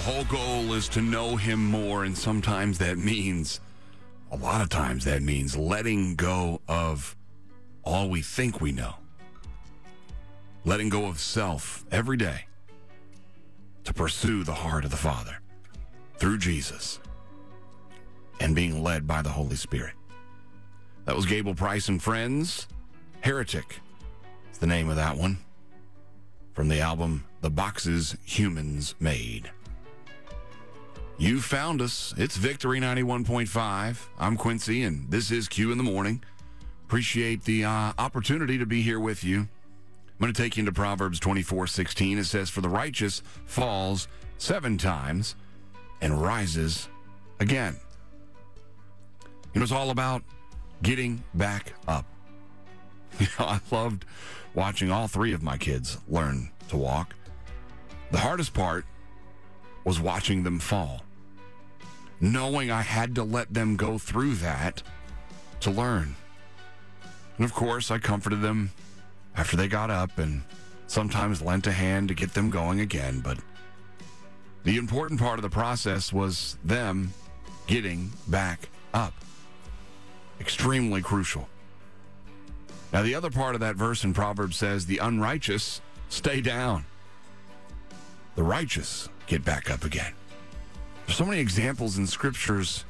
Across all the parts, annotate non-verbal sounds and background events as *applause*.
whole goal is to know Him more, and sometimes that means, a lot of times, that means letting go of all we think we know, letting go of self every day to pursue the heart of the Father through Jesus and being led by the Holy Spirit. That was Gable Price and Friends. Heretic is the name of that one from the album The Boxes Humans Made. You found us. It's Victory 91.5. I'm Quincy, and this is Q in the Morning. Appreciate the uh, opportunity to be here with you. I'm going to take you into Proverbs 24 16. It says, For the righteous falls seven times and rises again. Know, it's all about getting back up. *laughs* You know, I loved watching all three of my kids learn to walk. The hardest part was watching them fall, knowing I had to let them go through that to learn. And of course, I comforted them after they got up and sometimes lent a hand to get them going again. But the important part of the process was them getting back up. Extremely crucial. Now, the other part of that verse in Proverbs says, The unrighteous stay down, the righteous get back up again. There's so many examples in scriptures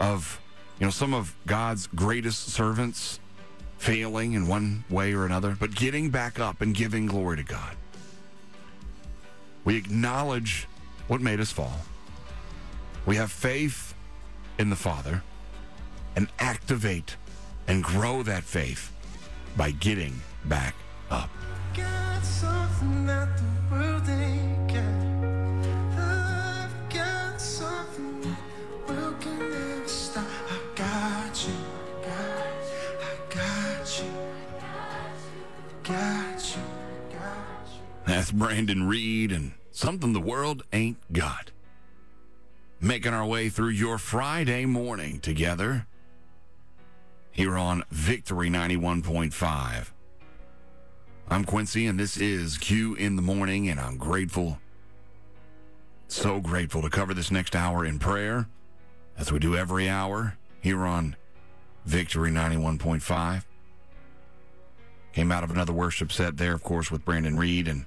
of, you know, some of God's greatest servants failing in one way or another, but getting back up and giving glory to God. We acknowledge what made us fall. We have faith in the Father and activate and grow that faith by getting back up. That's Brandon Reed and something the world ain't got. Making our way through your Friday morning together here on Victory 91.5. I'm Quincy, and this is Q in the Morning, and I'm grateful, so grateful to cover this next hour in prayer, as we do every hour here on Victory 91.5. Came out of another worship set there, of course, with Brandon Reed, and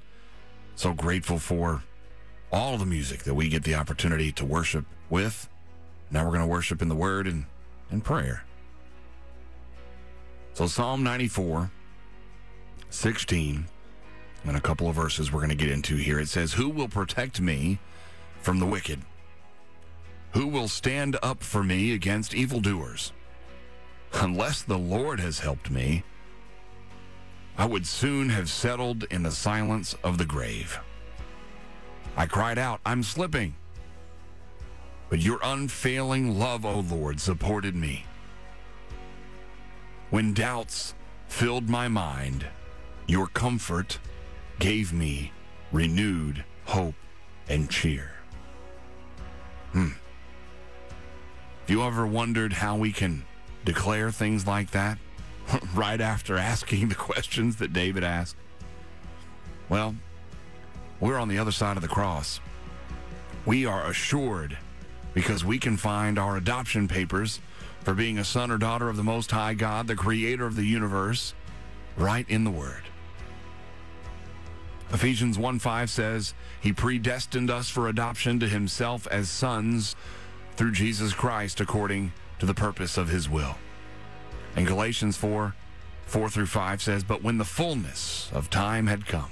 so grateful for all the music that we get the opportunity to worship with. Now we're going to worship in the Word and, and prayer. So, Psalm 94, 16, and a couple of verses we're going to get into here. It says, Who will protect me from the wicked? Who will stand up for me against evildoers? Unless the Lord has helped me, I would soon have settled in the silence of the grave. I cried out, I'm slipping. But your unfailing love, O Lord, supported me. When doubts filled my mind, your comfort gave me renewed hope and cheer. Hmm. Have you ever wondered how we can declare things like that *laughs* right after asking the questions that David asked? Well, we're on the other side of the cross. We are assured because we can find our adoption papers for being a son or daughter of the Most High God, the creator of the universe, right in the Word. Ephesians 1 5 says, He predestined us for adoption to Himself as sons through Jesus Christ according to the purpose of His will. And Galatians 4 4 through 5 says, But when the fullness of time had come,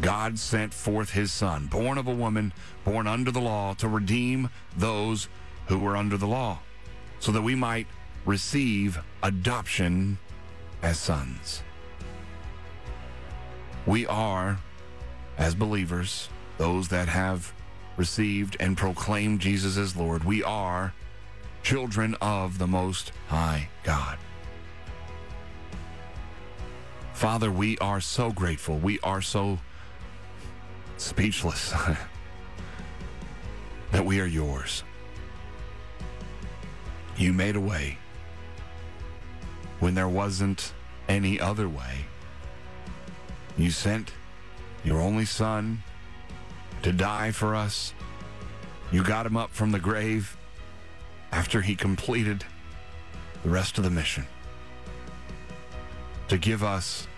God sent forth His Son, born of a woman, born under the law, to redeem those who were under the law, so that we might receive adoption as sons. We are, as believers, those that have received and proclaimed Jesus as Lord, we are children of the Most High God. Father, we are so grateful. We are so speechless *laughs* that we are yours. You made a way when there wasn't any other way. You sent your only son to die for us. You got him up from the grave after he completed the rest of the mission to give us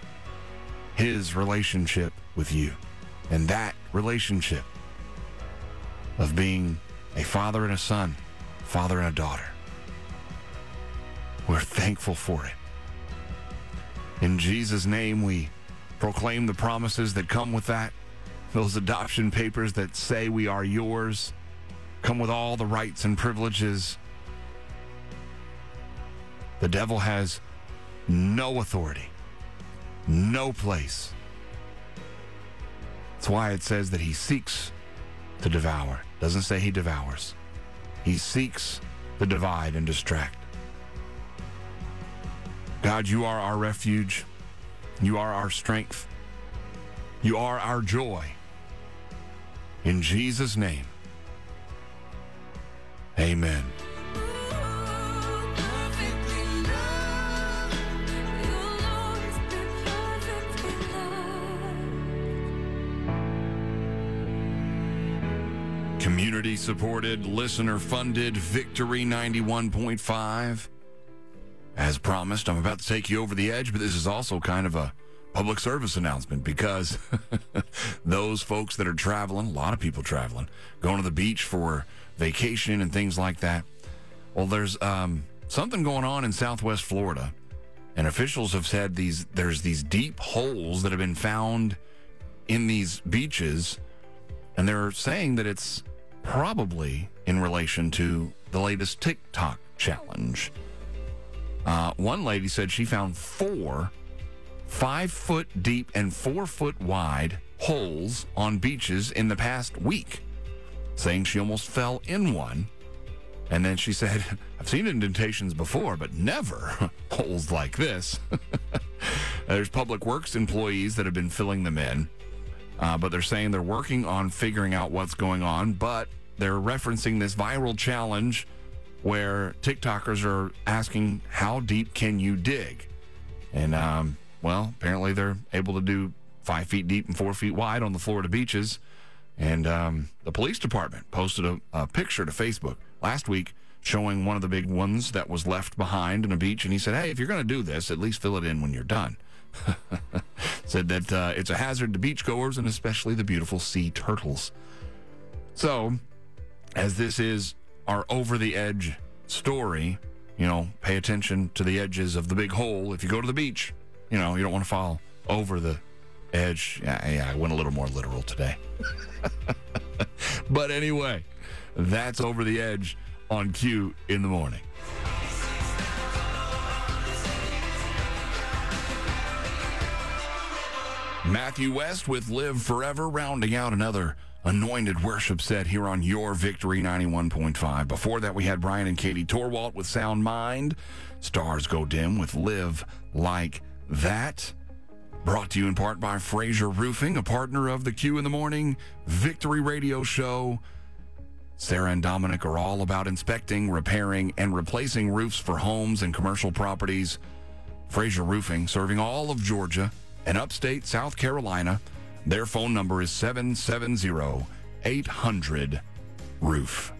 his relationship with you. And that relationship of being a father and a son, father and a daughter. We're thankful for it. In Jesus' name, we proclaim the promises that come with that. Those adoption papers that say we are yours come with all the rights and privileges. The devil has no authority, no place. That's why it says that he seeks to devour. Doesn't say he devours. He seeks to divide and distract. God, you are our refuge. You are our strength. You are our joy. In Jesus' name, amen. Community supported, listener funded, Victory 91.5. As promised, I'm about to take you over the edge, but this is also kind of a public service announcement because *laughs* those folks that are traveling, a lot of people traveling, going to the beach for vacation and things like that. Well, there's um, something going on in Southwest Florida, and officials have said these there's these deep holes that have been found in these beaches, and they're saying that it's probably in relation to the latest TikTok challenge. Uh, one lady said she found four five foot deep and four foot wide holes on beaches in the past week, saying she almost fell in one. And then she said, *laughs* I've seen indentations before, but never *laughs* holes like this. *laughs* There's public works employees that have been filling them in, uh, but they're saying they're working on figuring out what's going on, but they're referencing this viral challenge where TikTokers are asking, How deep can you dig? And, um, well, apparently they're able to do five feet deep and four feet wide on the Florida beaches. And um, the police department posted a, a picture to Facebook last week showing one of the big ones that was left behind in a beach. And he said, Hey, if you're going to do this, at least fill it in when you're done. *laughs* said that uh, it's a hazard to beachgoers and especially the beautiful sea turtles. So, as this is our over the edge story, you know, pay attention to the edges of the big hole. If you go to the beach, you know, you don't want to fall over the edge. Yeah, yeah, I went a little more literal today. *laughs* but anyway, that's over the edge on Q in the morning. Matthew West with Live Forever, rounding out another anointed worship set here on Your Victory 91.5. Before that, we had Brian and Katie Torwalt with Sound Mind. Stars Go Dim with Live Like That. Brought to you in part by Fraser Roofing, a partner of the Q in the Morning Victory Radio Show. Sarah and Dominic are all about inspecting, repairing, and replacing roofs for homes and commercial properties. Fraser Roofing, serving all of Georgia and upstate South Carolina. Their phone number is 770 800 Roof.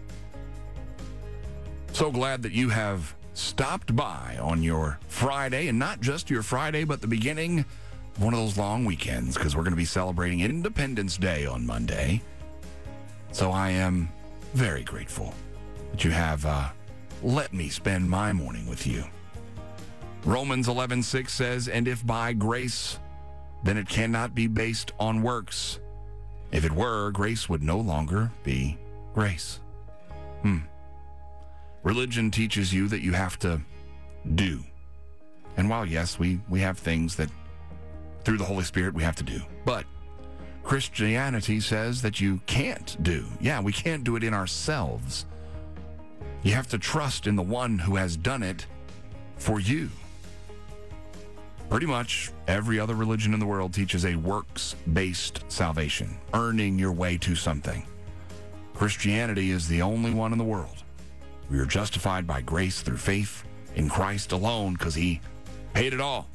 So glad that you have stopped by on your Friday, and not just your Friday, but the beginning of one of those long weekends, because we're going to be celebrating Independence Day on Monday. So I am very grateful that you have uh, let me spend my morning with you. Romans 11:6 says, "And if by grace then it cannot be based on works. If it were, grace would no longer be grace. Hmm. Religion teaches you that you have to do. And while, yes, we, we have things that through the Holy Spirit we have to do, but Christianity says that you can't do. Yeah, we can't do it in ourselves. You have to trust in the one who has done it for you. Pretty much every other religion in the world teaches a works based salvation, earning your way to something. Christianity is the only one in the world. We are justified by grace through faith in Christ alone because he paid it all.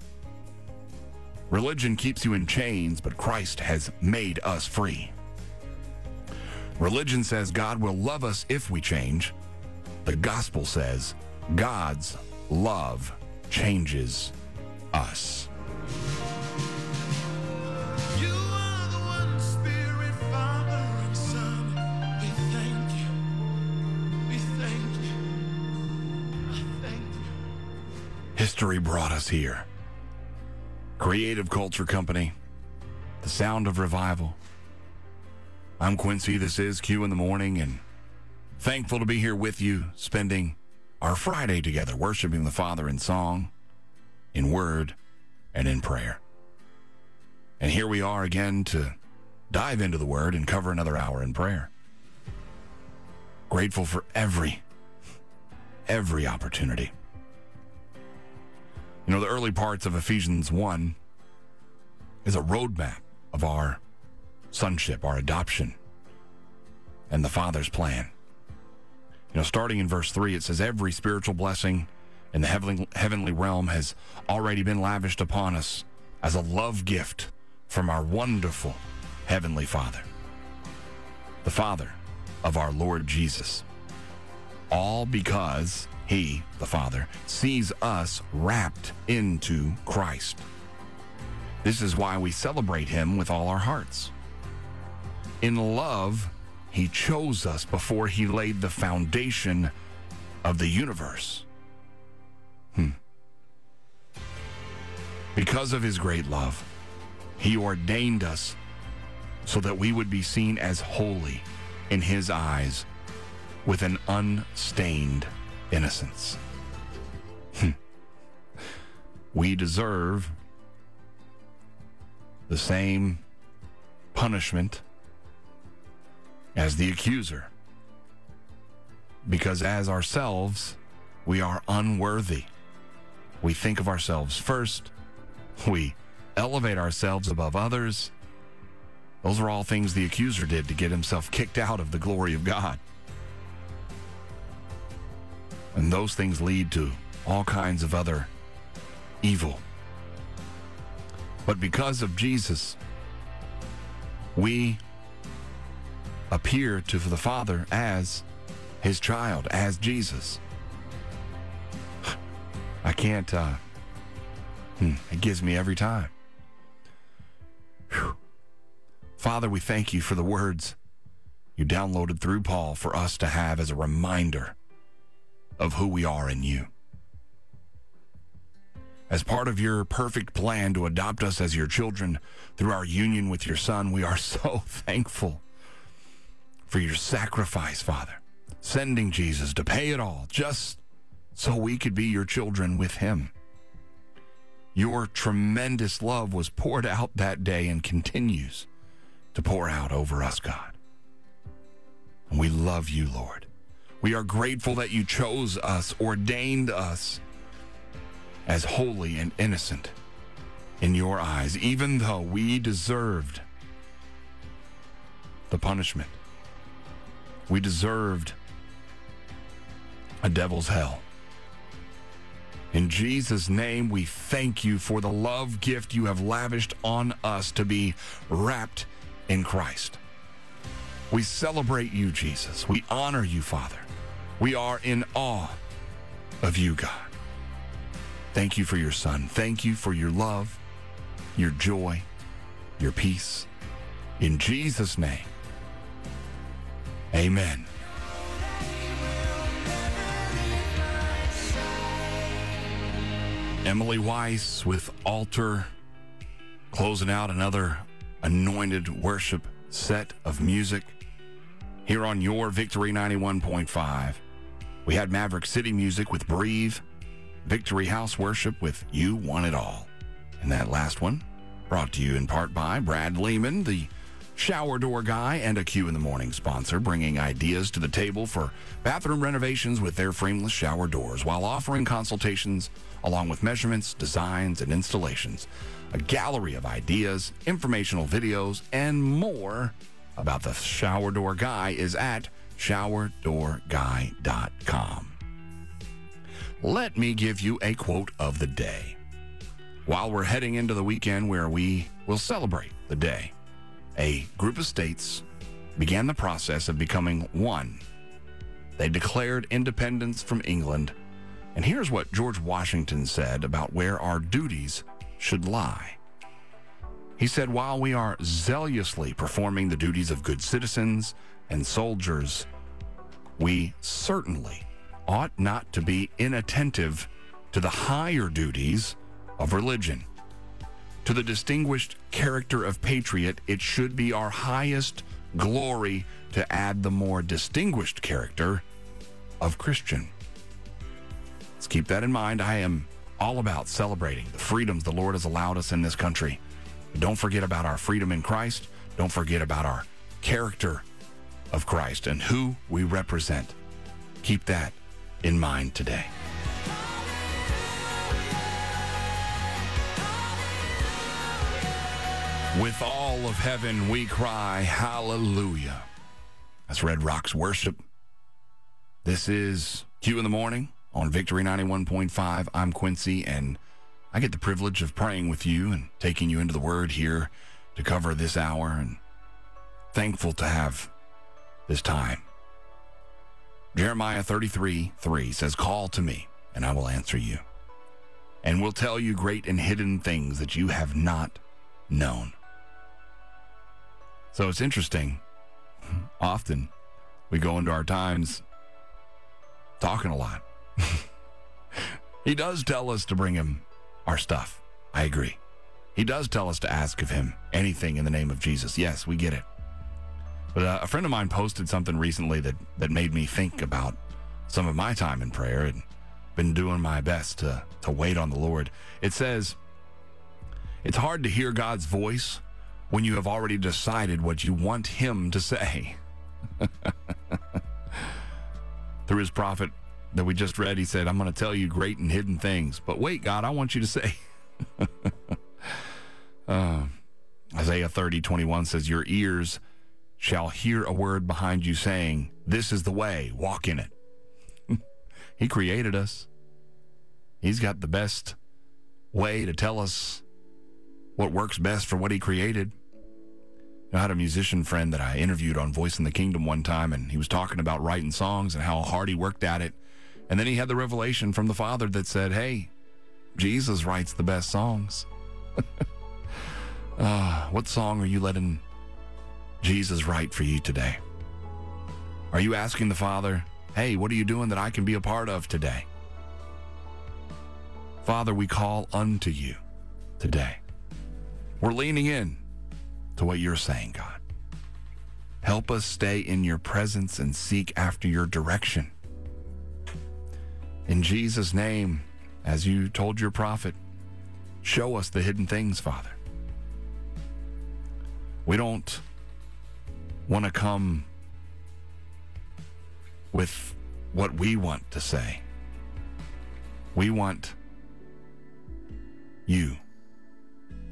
Religion keeps you in chains, but Christ has made us free. Religion says God will love us if we change. The gospel says God's love changes us. History brought us here. Creative Culture Company, the sound of revival. I'm Quincy. This is Q in the morning, and thankful to be here with you, spending our Friday together, worshiping the Father in song, in word, and in prayer. And here we are again to dive into the Word and cover another hour in prayer. Grateful for every, every opportunity. You know, the early parts of Ephesians 1 is a roadmap of our sonship, our adoption, and the Father's plan. You know, starting in verse 3, it says, Every spiritual blessing in the heavenly, heavenly realm has already been lavished upon us as a love gift from our wonderful Heavenly Father, the Father of our Lord Jesus. All because He, the Father, sees us wrapped into Christ. This is why we celebrate Him with all our hearts. In love, He chose us before He laid the foundation of the universe. Hmm. Because of His great love, He ordained us so that we would be seen as holy in His eyes with an unstained innocence. Hmm. we deserve the same punishment as the accuser. Because as ourselves, we are unworthy. We think of ourselves first, we elevate ourselves above others. Those are all things the accuser did to get himself kicked out of the glory of God. And those things lead to all kinds of other evil. But because of Jesus, we appear to the Father as his child, as Jesus. *sighs* I can't, uh, hmm, it gives me every time. Whew. Father, we thank you for the words you downloaded through Paul for us to have as a reminder of who we are in you. As part of your perfect plan to adopt us as your children through our union with your Son, we are *laughs* so thankful for your sacrifice, Father, sending Jesus to pay it all just so we could be your children with him. Your tremendous love was poured out that day and continues to pour out over us, God. And we love you, Lord. We are grateful that you chose us, ordained us as holy and innocent in your eyes, even though we deserved the punishment. We deserved a devil's hell. In Jesus' name, we thank you for the love gift you have lavished on us to be wrapped in Christ. We celebrate you, Jesus. We honor you, Father. We are in awe of you, God. Thank you for your Son. Thank you for your love, your joy, your peace. In Jesus' name, amen. Emily Weiss with Altar, closing out another anointed worship set of music here on your Victory 91.5. We had Maverick City music with Breathe, Victory House worship with You Want It All. And that last one brought to you in part by Brad Lehman, the shower door guy and a Q in the Morning sponsor, bringing ideas to the table for bathroom renovations with their frameless shower doors while offering consultations along with measurements, designs, and installations. A gallery of ideas, informational videos, and more about the shower door guy is at showerdoorguy.com. Let me give you a quote of the day. While we're heading into the weekend where we will celebrate the day, a group of states began the process of becoming one. They declared independence from England. And here's what George Washington said about where our duties should lie. He said, While we are zealously performing the duties of good citizens and soldiers, we certainly ought not to be inattentive to the higher duties of religion. To the distinguished character of patriot, it should be our highest glory to add the more distinguished character of Christian. Let's keep that in mind. I am all about celebrating the freedoms the Lord has allowed us in this country. Don't forget about our freedom in Christ. Don't forget about our character of Christ and who we represent. Keep that in mind today. With all of heaven, we cry, Hallelujah. That's Red Rocks Worship. This is Q in the Morning on Victory 91.5. I'm Quincy, and I get the privilege of praying with you and taking you into the Word here to cover this hour, and thankful to have this time. Jeremiah 33 3 says, Call to me, and I will answer you, and will tell you great and hidden things that you have not known. So it's interesting. Often we go into our times talking a lot. *laughs* he does tell us to bring him our stuff. I agree. He does tell us to ask of him anything in the name of Jesus. Yes, we get it. But uh, a friend of mine posted something recently that, that made me think about some of my time in prayer and been doing my best to, to wait on the Lord. It says, It's hard to hear God's voice when you have already decided what you want him to say. *laughs* Through his prophet that we just read, he said, I'm going to tell you great and hidden things. But wait, God, I want you to say. *laughs* uh, Isaiah 30, 21 says, Your ears shall hear a word behind you saying, This is the way, walk in it. *laughs* he created us. He's got the best way to tell us what works best for what he created. I had a musician friend that I interviewed on Voice in the Kingdom one time, and he was talking about writing songs and how hard he worked at it. And then he had the revelation from the Father that said, Hey, Jesus writes the best songs. uh, *laughs* what song are you letting Jesus right for you today? Are you asking the Father, Hey, what are you doing that I can be a part of today? Father, we call unto you today. We're leaning in to what you're saying, God. Help us stay in your presence and seek after your direction. In Jesus' name, as you told your prophet, show us the hidden things, Father. We don't want to come with what we want to say. We want you.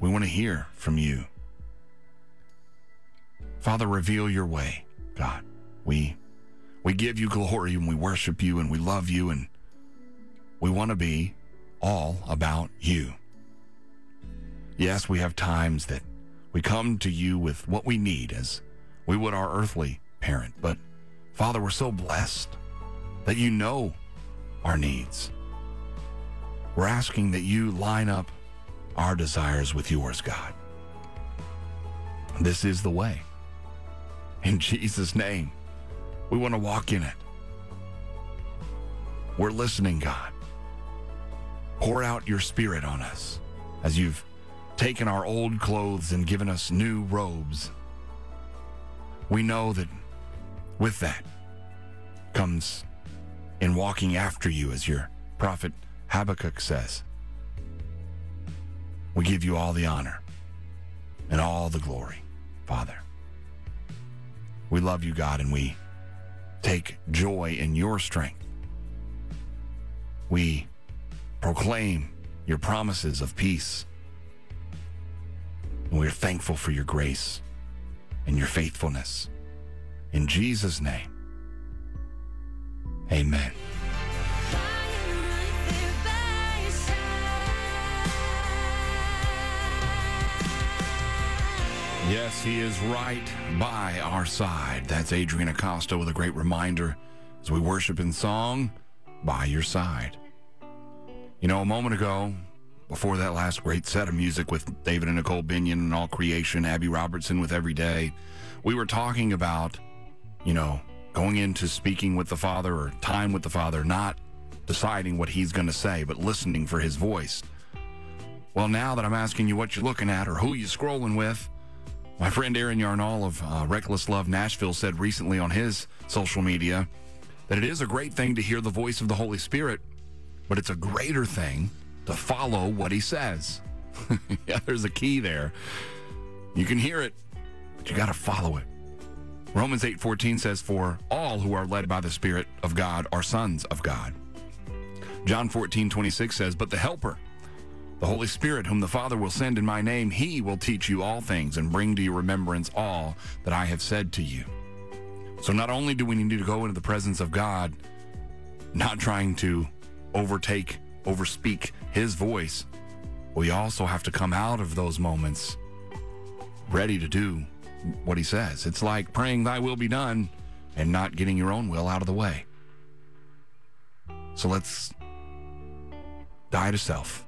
We want to hear from you. Father, reveal your way, God. We we give you glory and we worship you and we love you and we want to be all about you. Yes, we have times that we come to you with what we need as we would our earthly parent, but Father, we're so blessed that you know our needs. We're asking that you line up our desires with yours, God. This is the way. In Jesus' name, we want to walk in it. We're listening, God. Pour out your spirit on us as you've taken our old clothes and given us new robes. We know that with that comes in walking after you, as your prophet Habakkuk says. We give you all the honor and all the glory, Father. We love you, God, and we take joy in your strength. We proclaim your promises of peace. And we're thankful for your grace and your faithfulness. In Jesus' name, amen. Yes, he is right by our side. That's Adrian Acosta with a great reminder as we worship in song, by your side. You know, a moment ago, before that last great set of music with David and Nicole Binion and All Creation, Abby Robertson with Every Day, we were talking about, you know, going into speaking with the Father or time with the Father, not deciding what he's going to say, but listening for his voice. Well, now that I'm asking you what you're looking at or who you're scrolling with, my friend Aaron Yarnall of uh, Reckless Love Nashville said recently on his social media that it is a great thing to hear the voice of the Holy Spirit, but it's a greater thing to follow what he says. *laughs* yeah, there's a key there. You can hear it, but you got to follow it. Romans 8:14 says for all who are led by the spirit of God are sons of God. John 14:26 says but the helper the Holy Spirit, whom the Father will send in my name, he will teach you all things and bring to your remembrance all that I have said to you. So not only do we need to go into the presence of God, not trying to overtake, overspeak his voice, we also have to come out of those moments ready to do what he says. It's like praying, Thy will be done, and not getting your own will out of the way. So let's die to self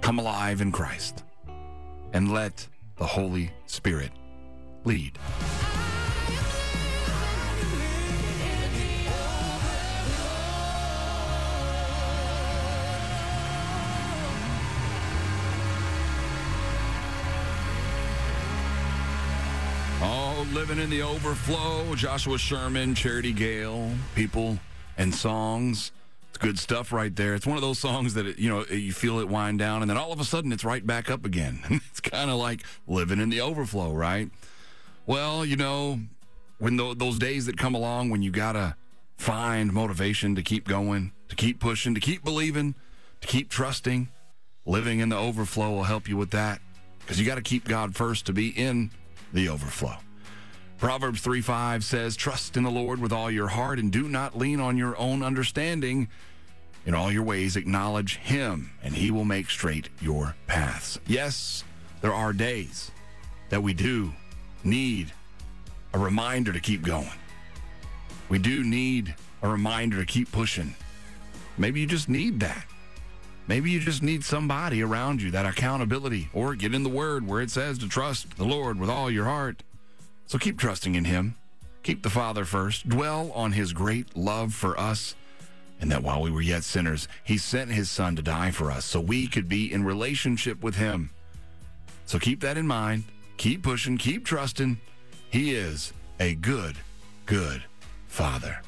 come alive in Christ and let the Holy Spirit lead. Living in the overflow. Joshua Sherman, Charity Gayle, people and songs. It's good stuff right there. It's one of those songs that, you know, you feel it wind down and then all of a sudden it's right back up again. *laughs* it's kind of like living in the overflow, right? Well, you know, when th- those days that come along when you got to find motivation to keep going, to keep pushing, to keep believing, to keep trusting, living in the overflow will help you with that because you got to keep God first to be in the overflow. Proverbs 3 5 says, Trust in the Lord with all your heart and do not lean on your own understanding. In all your ways, acknowledge Him, and He will make straight your paths. Yes, there are days that we do need a reminder to keep going. We do need a reminder to keep pushing. Maybe you just need that. Maybe you just need somebody around you, that accountability, or get in the Word where it says to trust the Lord with all your heart. So keep trusting in Him. Keep the Father first. Dwell on His great love for us, and that while we were yet sinners, He sent His Son to die for us so we could be in relationship with Him. So keep that in mind. Keep pushing. Keep trusting. He is a good, good Father.